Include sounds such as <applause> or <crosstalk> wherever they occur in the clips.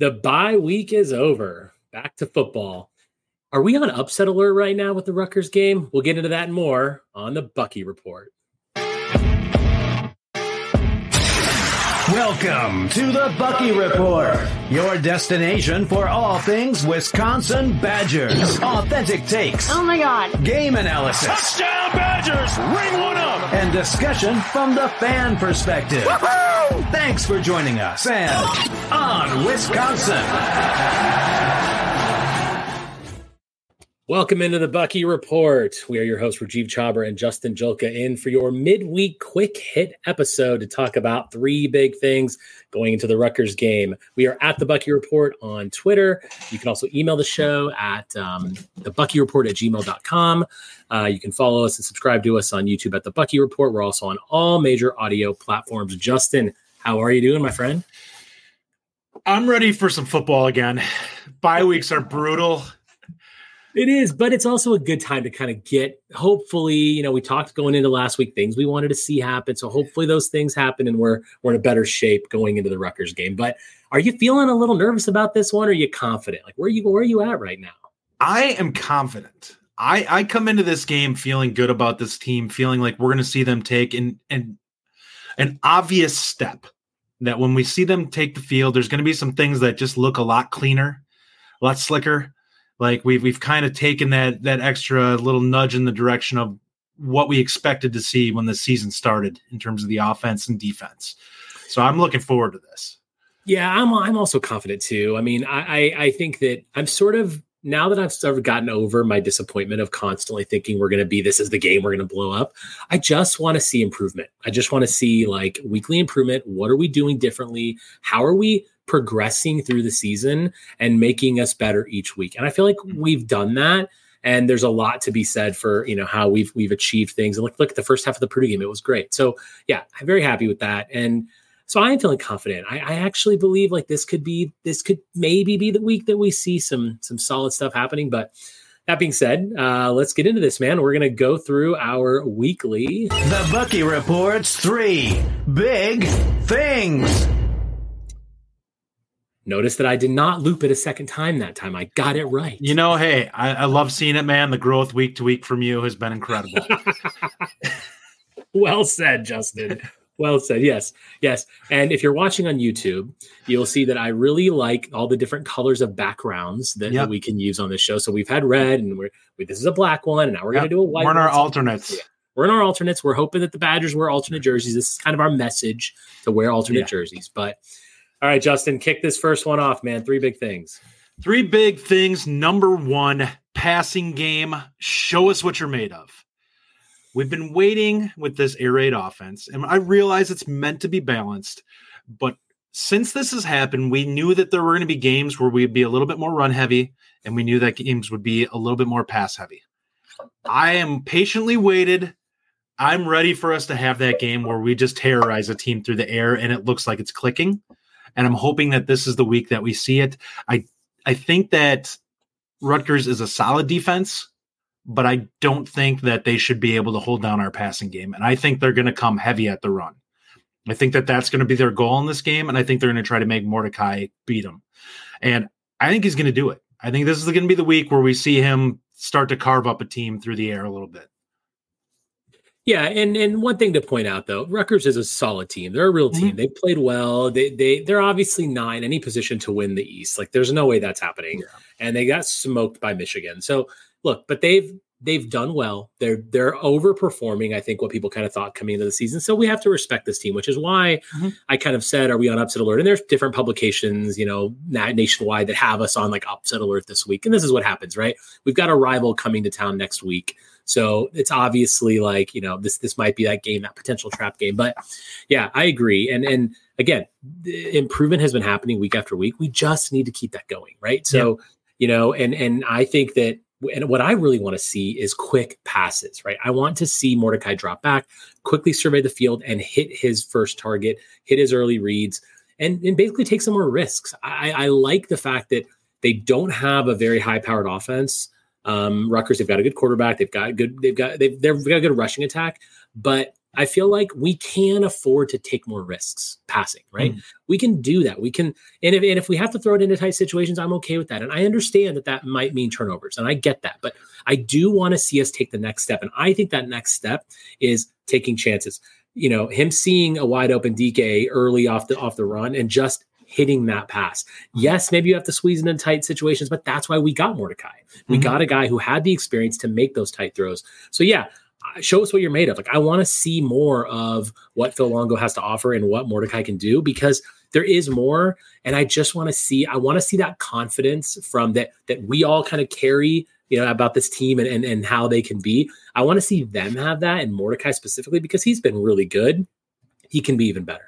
The bye week is over. Back to football. Are we on upset alert right now with the Rutgers game? We'll get into that and more on the Bucky Report. Welcome to the Bucky Report, your destination for all things Wisconsin Badgers. Authentic takes. Oh my God. Game analysis. Touchdown Badgers! Ring one up! And discussion from the fan perspective. Woo-hoo! Thanks for joining us and on Wisconsin. Welcome into the Bucky Report. We are your hosts, Rajeev Chhabra and Justin Julka, in for your midweek quick hit episode to talk about three big things going into the Rutgers game. We are at the Bucky Report on Twitter. You can also email the show at um, the at gmail.com. Uh, you can follow us and subscribe to us on YouTube at the Bucky Report. We're also on all major audio platforms. Justin, how are you doing, my friend? I'm ready for some football again. Bye weeks are brutal. It is, but it's also a good time to kind of get, hopefully, you know, we talked going into last week things we wanted to see happen. So hopefully those things happen and we're we're in a better shape going into the Rutgers game. But are you feeling a little nervous about this one? Or are you confident? Like where are you where are you at right now? I am confident. I I come into this game feeling good about this team, feeling like we're gonna see them take and an, an obvious step. That when we see them take the field, there's gonna be some things that just look a lot cleaner, a lot slicker like we've we've kind of taken that that extra little nudge in the direction of what we expected to see when the season started in terms of the offense and defense. So I'm looking forward to this. Yeah, I'm I'm also confident too. I mean, I I, I think that I'm sort of now that I've sort of gotten over my disappointment of constantly thinking we're going to be this is the game we're going to blow up. I just want to see improvement. I just want to see like weekly improvement. What are we doing differently? How are we progressing through the season and making us better each week. And I feel like mm-hmm. we've done that. And there's a lot to be said for you know how we've we've achieved things. And look, look at the first half of the Purdue game; it was great. So yeah, I'm very happy with that. And so I am feeling confident. I, I actually believe like this could be this could maybe be the week that we see some some solid stuff happening. But that being said, uh, let's get into this, man. We're going to go through our weekly. The Bucky reports three big things. Notice that I did not loop it a second time that time. I got it right. You know, hey, I, I love seeing it, man. The growth week to week from you has been incredible. <laughs> well said, Justin. Well said. Yes. Yes. And if you're watching on YouTube, you'll see that I really like all the different colors of backgrounds that, yep. that we can use on this show. So we've had red and we're, we, this is a black one. And now we're yep. going to do a white We're in our alternates. Yeah. We're in our alternates. We're hoping that the Badgers wear alternate jerseys. This is kind of our message to wear alternate yeah. jerseys. But all right, Justin, kick this first one off, man. Three big things. Three big things. Number one, passing game. Show us what you're made of. We've been waiting with this air raid offense, and I realize it's meant to be balanced, but since this has happened, we knew that there were going to be games where we'd be a little bit more run heavy, and we knew that games would be a little bit more pass heavy. I am patiently waited. I'm ready for us to have that game where we just terrorize a team through the air and it looks like it's clicking and I'm hoping that this is the week that we see it. I I think that Rutgers is a solid defense, but I don't think that they should be able to hold down our passing game, and I think they're going to come heavy at the run. I think that that's going to be their goal in this game, and I think they're going to try to make Mordecai beat him, and I think he's going to do it. I think this is going to be the week where we see him start to carve up a team through the air a little bit. Yeah, and and one thing to point out though, Rutgers is a solid team. They're a real team. Mm-hmm. They played well. They they they're obviously not in any position to win the East. Like there's no way that's happening. Yeah. And they got smoked by Michigan. So look, but they've they've done well. They're they're overperforming. I think what people kind of thought coming into the season. So we have to respect this team, which is why mm-hmm. I kind of said, "Are we on upset alert?" And there's different publications, you know, nationwide that have us on like upset alert this week. And this is what happens, right? We've got a rival coming to town next week so it's obviously like, you know, this this might be that game, that potential trap game. But yeah, I agree. And and again, improvement has been happening week after week. We just need to keep that going, right? So, yeah. you know, and and I think that and what I really want to see is quick passes, right? I want to see Mordecai drop back, quickly survey the field, and hit his first target, hit his early reads, and, and basically take some more risks. I, I like the fact that they don't have a very high powered offense. Um, Rutgers, they've got a good quarterback. They've got good. They've got they've they've got a good rushing attack. But I feel like we can afford to take more risks passing, right? Mm. We can do that. We can, and if, and if we have to throw it into tight situations, I'm okay with that. And I understand that that might mean turnovers, and I get that. But I do want to see us take the next step, and I think that next step is taking chances. You know, him seeing a wide open DK early off the off the run and just hitting that pass. Yes, maybe you have to squeeze it in tight situations, but that's why we got Mordecai. We mm-hmm. got a guy who had the experience to make those tight throws. So yeah, show us what you're made of. Like I want to see more of what Phil Longo has to offer and what Mordecai can do because there is more. And I just want to see, I want to see that confidence from that that we all kind of carry, you know, about this team and, and, and how they can be. I want to see them have that and Mordecai specifically because he's been really good. He can be even better.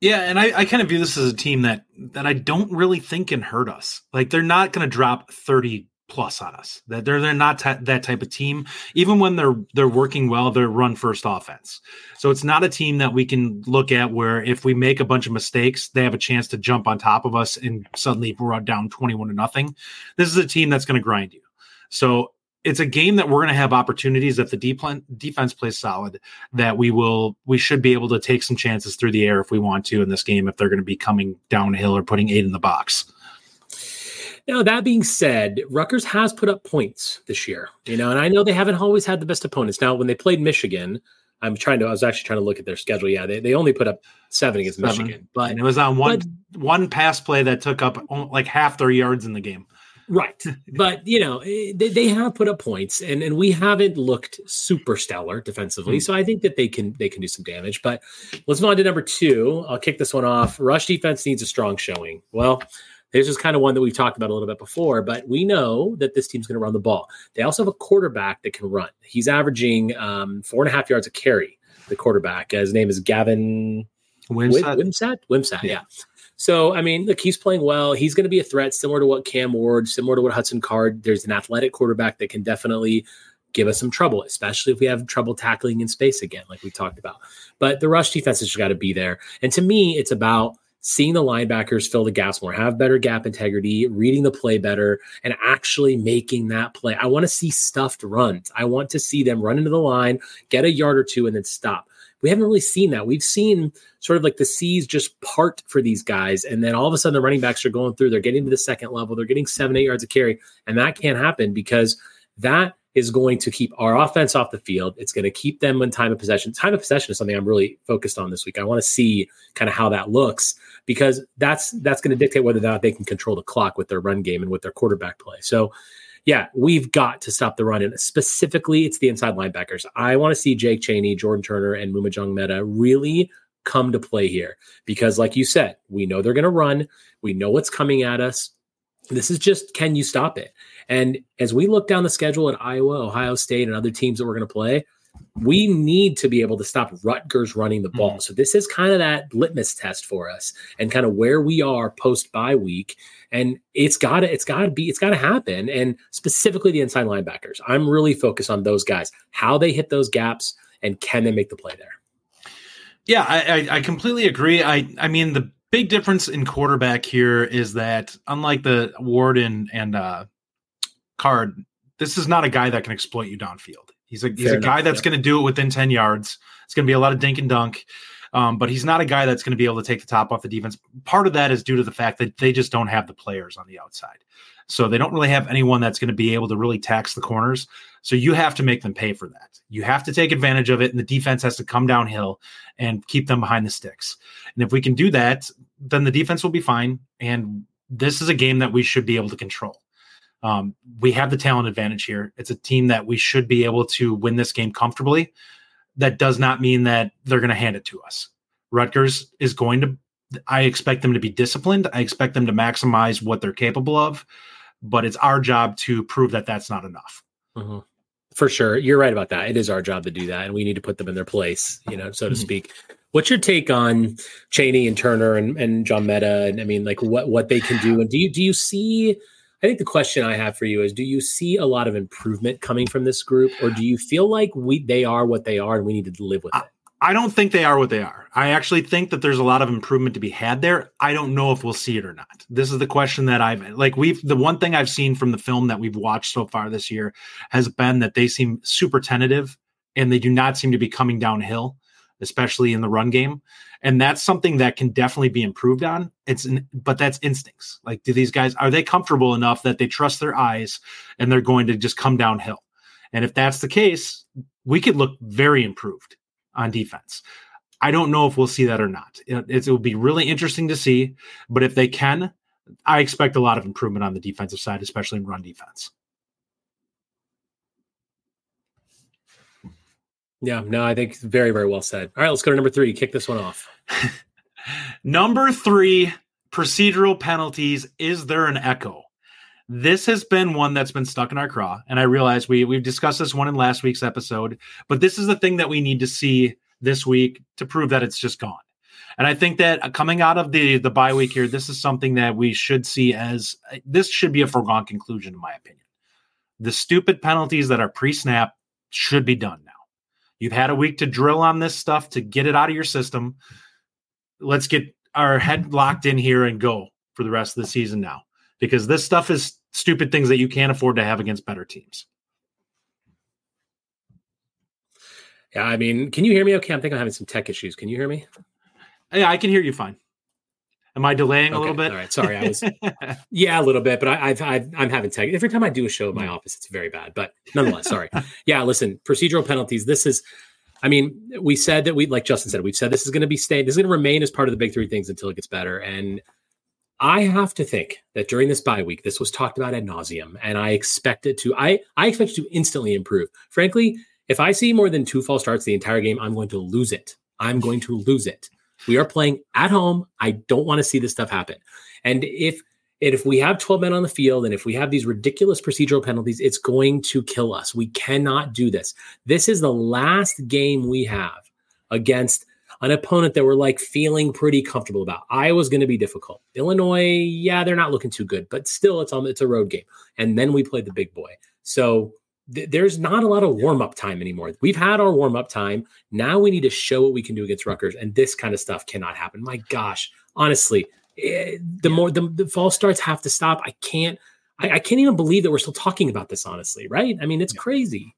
Yeah, and I, I kind of view this as a team that that I don't really think can hurt us. Like they're not going to drop 30 plus on us. That they're they're not t- that type of team. Even when they're they're working well, they're run first offense. So it's not a team that we can look at where if we make a bunch of mistakes, they have a chance to jump on top of us and suddenly we're down twenty one to nothing. This is a team that's going to grind you. So it's a game that we're going to have opportunities if the defense plays solid that we will we should be able to take some chances through the air if we want to in this game if they're going to be coming downhill or putting eight in the box. Now, that being said, Rutgers has put up points this year, you know, and I know they haven't always had the best opponents. Now, when they played Michigan, I'm trying to, I was actually trying to look at their schedule. Yeah, they, they only put up seven against seven. Michigan, but and it was on one, but, one pass play that took up like half their yards in the game. Right. <laughs> but, you know, eh, they, they have put up points and, and we haven't looked super stellar defensively. Mm. So I think that they can, they can do some damage, but let's move on to number two. I'll kick this one off. Rush defense needs a strong showing. Well, this is kind of one that we've talked about a little bit before, but we know that this team's going to run the ball. They also have a quarterback that can run. He's averaging um, four and a half yards a carry. The quarterback, his name is Gavin Wimsatt. Wimsatt, Wimsatt, yeah. yeah. So, I mean, look, he's playing well. He's going to be a threat, similar to what Cam Ward, similar to what Hudson Card. There's an athletic quarterback that can definitely give us some trouble, especially if we have trouble tackling in space again, like we talked about. But the rush defense has got to be there. And to me, it's about seeing the linebackers fill the gaps more, have better gap integrity, reading the play better, and actually making that play. I want to see stuffed runs. I want to see them run into the line, get a yard or two, and then stop. We haven't really seen that. We've seen sort of like the seas just part for these guys. And then all of a sudden the running backs are going through, they're getting to the second level, they're getting seven, eight yards of carry. And that can't happen because that is going to keep our offense off the field. It's going to keep them in time of possession. Time of possession is something I'm really focused on this week. I want to see kind of how that looks because that's that's going to dictate whether or not they can control the clock with their run game and with their quarterback play. So, yeah, we've got to stop the run, and specifically, it's the inside linebackers. I want to see Jake Chaney, Jordan Turner, and Maema Njongmeta really come to play here because, like you said, we know they're going to run. We know what's coming at us. This is just can you stop it? And as we look down the schedule at Iowa, Ohio State, and other teams that we're going to play, we need to be able to stop Rutgers running the ball. Mm-hmm. So this is kind of that litmus test for us and kind of where we are post bye week. And it's gotta, it's gotta be, it's gotta happen. And specifically the inside linebackers. I'm really focused on those guys, how they hit those gaps and can they make the play there? Yeah, I, I, I completely agree. I I mean the big difference in quarterback here is that unlike the Warden and uh card, this is not a guy that can exploit you downfield. He's a he's Fair a guy enough, that's yeah. going to do it within 10 yards. It's going to be a lot of dink and dunk. Um, but he's not a guy that's going to be able to take the top off the defense. Part of that is due to the fact that they just don't have the players on the outside. So they don't really have anyone that's going to be able to really tax the corners. So you have to make them pay for that. You have to take advantage of it, and the defense has to come downhill and keep them behind the sticks. And if we can do that, then the defense will be fine. And this is a game that we should be able to control. Um, we have the talent advantage here. It's a team that we should be able to win this game comfortably. That does not mean that they're going to hand it to us. Rutgers is going to, I expect them to be disciplined. I expect them to maximize what they're capable of, but it's our job to prove that that's not enough. Mm-hmm. For sure. You're right about that. It is our job to do that, and we need to put them in their place, you know, so to mm-hmm. speak. What's your take on Chaney and Turner and, and Njongmeta? And I mean, like what, what they can do? And do you, do you see, I think the question I have for you is: Do you see a lot of improvement coming from this group, or do you feel like we they are what they are and we need to live with it? I don't think they are what they are. I actually think that there's a lot of improvement to be had there. I don't know if we'll see it or not. This is the question that I've like. We've the one thing I've seen from the film that we've watched so far this year has been that they seem super tentative and they do not seem to be coming downhill, especially in the run game. And that's something that can definitely be improved on. It's but that's instincts. Like, do these guys are they comfortable enough that they trust their eyes and they're going to just come downhill? And if that's the case, we could look very improved on defense. I don't know if we'll see that or not. It, it will be really interesting to see. But if they can, I expect a lot of improvement on the defensive side, especially in run defense. Yeah, no, I think very, very well said. All right, let's go to number three. Kick this one off. <laughs> number three, procedural penalties. Is there an echo? This has been one that's been stuck in our craw, and I realize we we've discussed this one in last week's episode, but this is the thing that we need to see this week to prove that it's just gone. And I think that uh, coming out of the the bye week here, this is something that we should see as uh, this should be a foregone conclusion, in my opinion. The stupid penalties that are pre-snap should be done. You've had a week to drill on this stuff to get it out of your system. Let's get our head locked in here and go for the rest of the season now because this stuff is stupid things that you can't afford to have against better teams. Yeah, I mean, can you hear me okay? I'm thinking I'm having some tech issues. Can you hear me? Yeah, I can hear you fine. Am I delaying okay, a little bit? All right, sorry. I was, <laughs> yeah, a little bit, but I, I've, i am having tech. Every time I do a show at my mm. office, it's very bad. But nonetheless, sorry. <laughs> Yeah, listen, procedural penalties. This is, I mean, we said that we, like Justin said, we've said this is going to be staying. This is going to remain as part of the big three things until it gets better. And I have to think that during this bye week, this was talked about ad nauseum, and I expect it to. I I expect it to instantly improve. Frankly, if I see more than two false starts the entire game, I'm going to lose it. I'm going to lose it. We are playing at home. I don't want to see this stuff happen. And if and if we have 12 men on the field and if we have these ridiculous procedural penalties, it's going to kill us. We cannot do this. This is the last game we have against an opponent that we're like feeling pretty comfortable about. Iowa's going to be difficult. Illinois, yeah, they're not looking too good, but still it's on it's a road game. And then we play the big boy. So th- there's not a lot of warm up time anymore. We've had our warm up time. Now we need to show what we can do against Rutgers, and this kind of stuff cannot happen. My gosh, honestly, eh, the more the, the false starts have to stop. I can't. I, I, can't even believe that we're still talking about this. Honestly, right? I mean, it's yeah. crazy.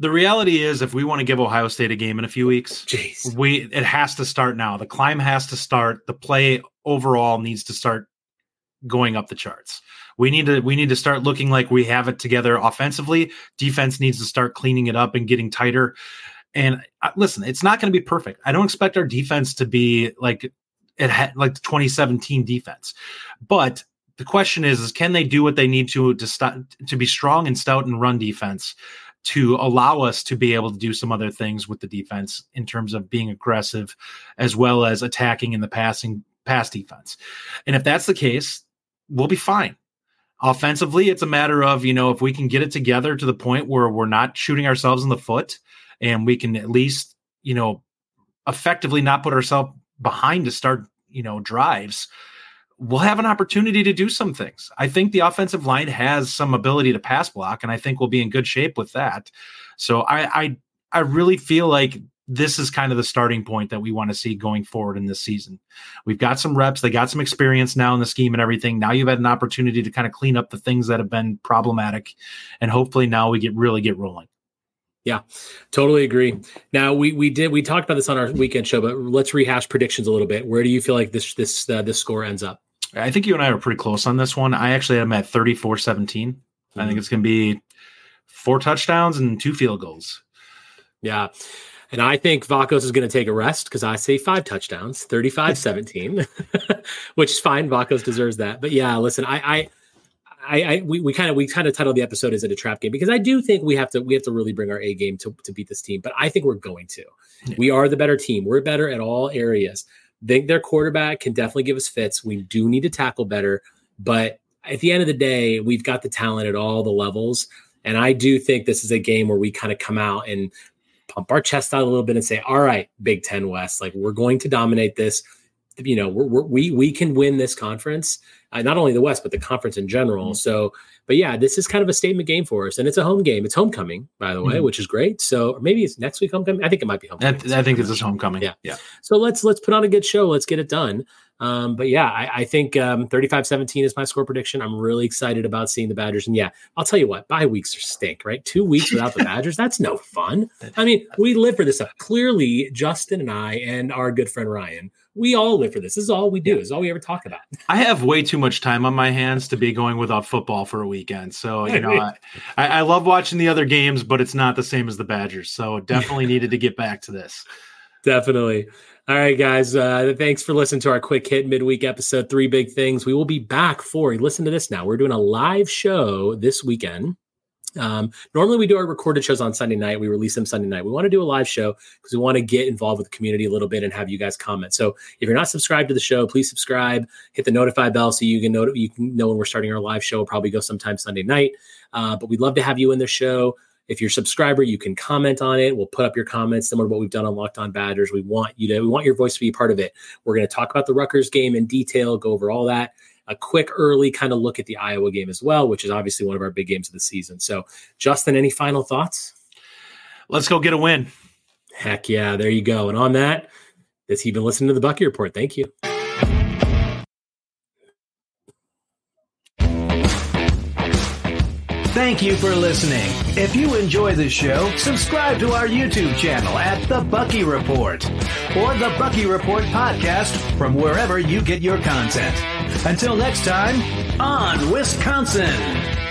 The reality is, if we want to give Ohio State a game in a few weeks, Jeez. we it has to start now. The climb has to start. The play overall needs to start going up the charts. We need to we need to start looking like we have it together offensively. Defense needs to start cleaning it up and getting tighter. And uh, listen, it's not going to be perfect. I don't expect our defense to be like it had like the 2017 defense. But the question is, is can they do what they need to to st- to be strong and stout and run defense to allow us to be able to do some other things with the defense in terms of being aggressive as well as attacking in the passing pass defense. And if that's the case, we'll be fine. Offensively, it's a matter of, you know, if we can get it together to the point where we're not shooting ourselves in the foot and we can at least, you know, effectively not put ourselves behind to start, you know, drives, we'll have an opportunity to do some things. I think the offensive line has some ability to pass block, and I think we'll be in good shape with that. So I I, I really feel like this is kind of the starting point that we want to see going forward in this season. We've got some reps, they got some experience now in the scheme and everything. Now you've had an opportunity to kind of clean up the things that have been problematic, and hopefully now we get really get rolling. Yeah, totally agree. Now we we did we talked about this on our weekend show, but let's rehash predictions a little bit. Where do you feel like this this uh, this score ends up? I think you and I are pretty close on this one. I actually am at 34 17. Mm-hmm. I think mm-hmm. it's going to be four touchdowns and two field goals. Yeah. And I think Vakos is going to take a rest because I see five touchdowns, 35 <laughs> 17, <laughs> which is fine. Vakos deserves that. But yeah, listen, I, I, I, I we, we kind of we kind of titled the episode as it a trap game because I do think we have to we have to really bring our A game to, to beat this team. But I think we're going to. Yeah. We are the better team. We're better at all areas. think their quarterback can definitely give us fits. We do need to tackle better, but at the end of the day, we've got the talent at all the levels. And I do think this is a game where we kind of come out and pump our chest out a little bit and say, all right, Big Ten West, like we're going to dominate this. You know, we're, we're, we we can win this conference, uh, not only the West but the conference in general. Mm-hmm. So, but yeah, this is kind of a statement game for us, and it's a home game. It's homecoming, by the way, mm-hmm. which is great. So maybe it's next week homecoming. I think it might be homecoming. I, I think it's homecoming. Yeah, yeah. So let's let's put on a good show. Let's get it done. Um, but yeah, I, I think um, 35-17 is my score prediction. I'm really excited about seeing the Badgers. And yeah, I'll tell you what, bye weeks are stink, right? Two weeks without the <laughs> Badgers, that's no fun. I mean, we live for this stuff. Clearly, Justin and I and our good friend Ryan, we all live for this. This is all we do. This is all we ever talk about. <laughs> I have way too much time on my hands to be going without football for a weekend. So, you know, I, I love watching the other games, but it's not the same as the Badgers. So definitely needed to get back to this. <laughs> Definitely. All right, guys. Uh, thanks for listening to our quick hit midweek episode. Three big things. We will be back for. Listen to this now. We're doing a live show this weekend. Um, normally, we do our recorded shows on Sunday night. We release them Sunday night. We want to do a live show because we want to get involved with the community a little bit and have you guys comment. So, if you're not subscribed to the show, please subscribe. Hit the notify bell so you can know you can know when we're starting our live show. We'll probably go sometime Sunday night. Uh, but we'd love to have you in the show. If you're a subscriber, you can comment on it. We'll put up your comments, similar to what we've done on Locked On Badgers. We want you to, we want your voice to be part of it. We're going to talk about the Rutgers game in detail, go over all that. A quick early kind of look at the Iowa game as well, which is obviously one of our big games of the season. So, Justin, any final thoughts? Let's go get a win. Heck yeah, there you go. And on that, this you've been listening to the Bucky Report. Thank you. Thank you for listening. If you enjoy the show, subscribe to our YouTube channel at The Bucky Report or The Bucky Report Podcast from wherever you get your content. Until next time, on Wisconsin.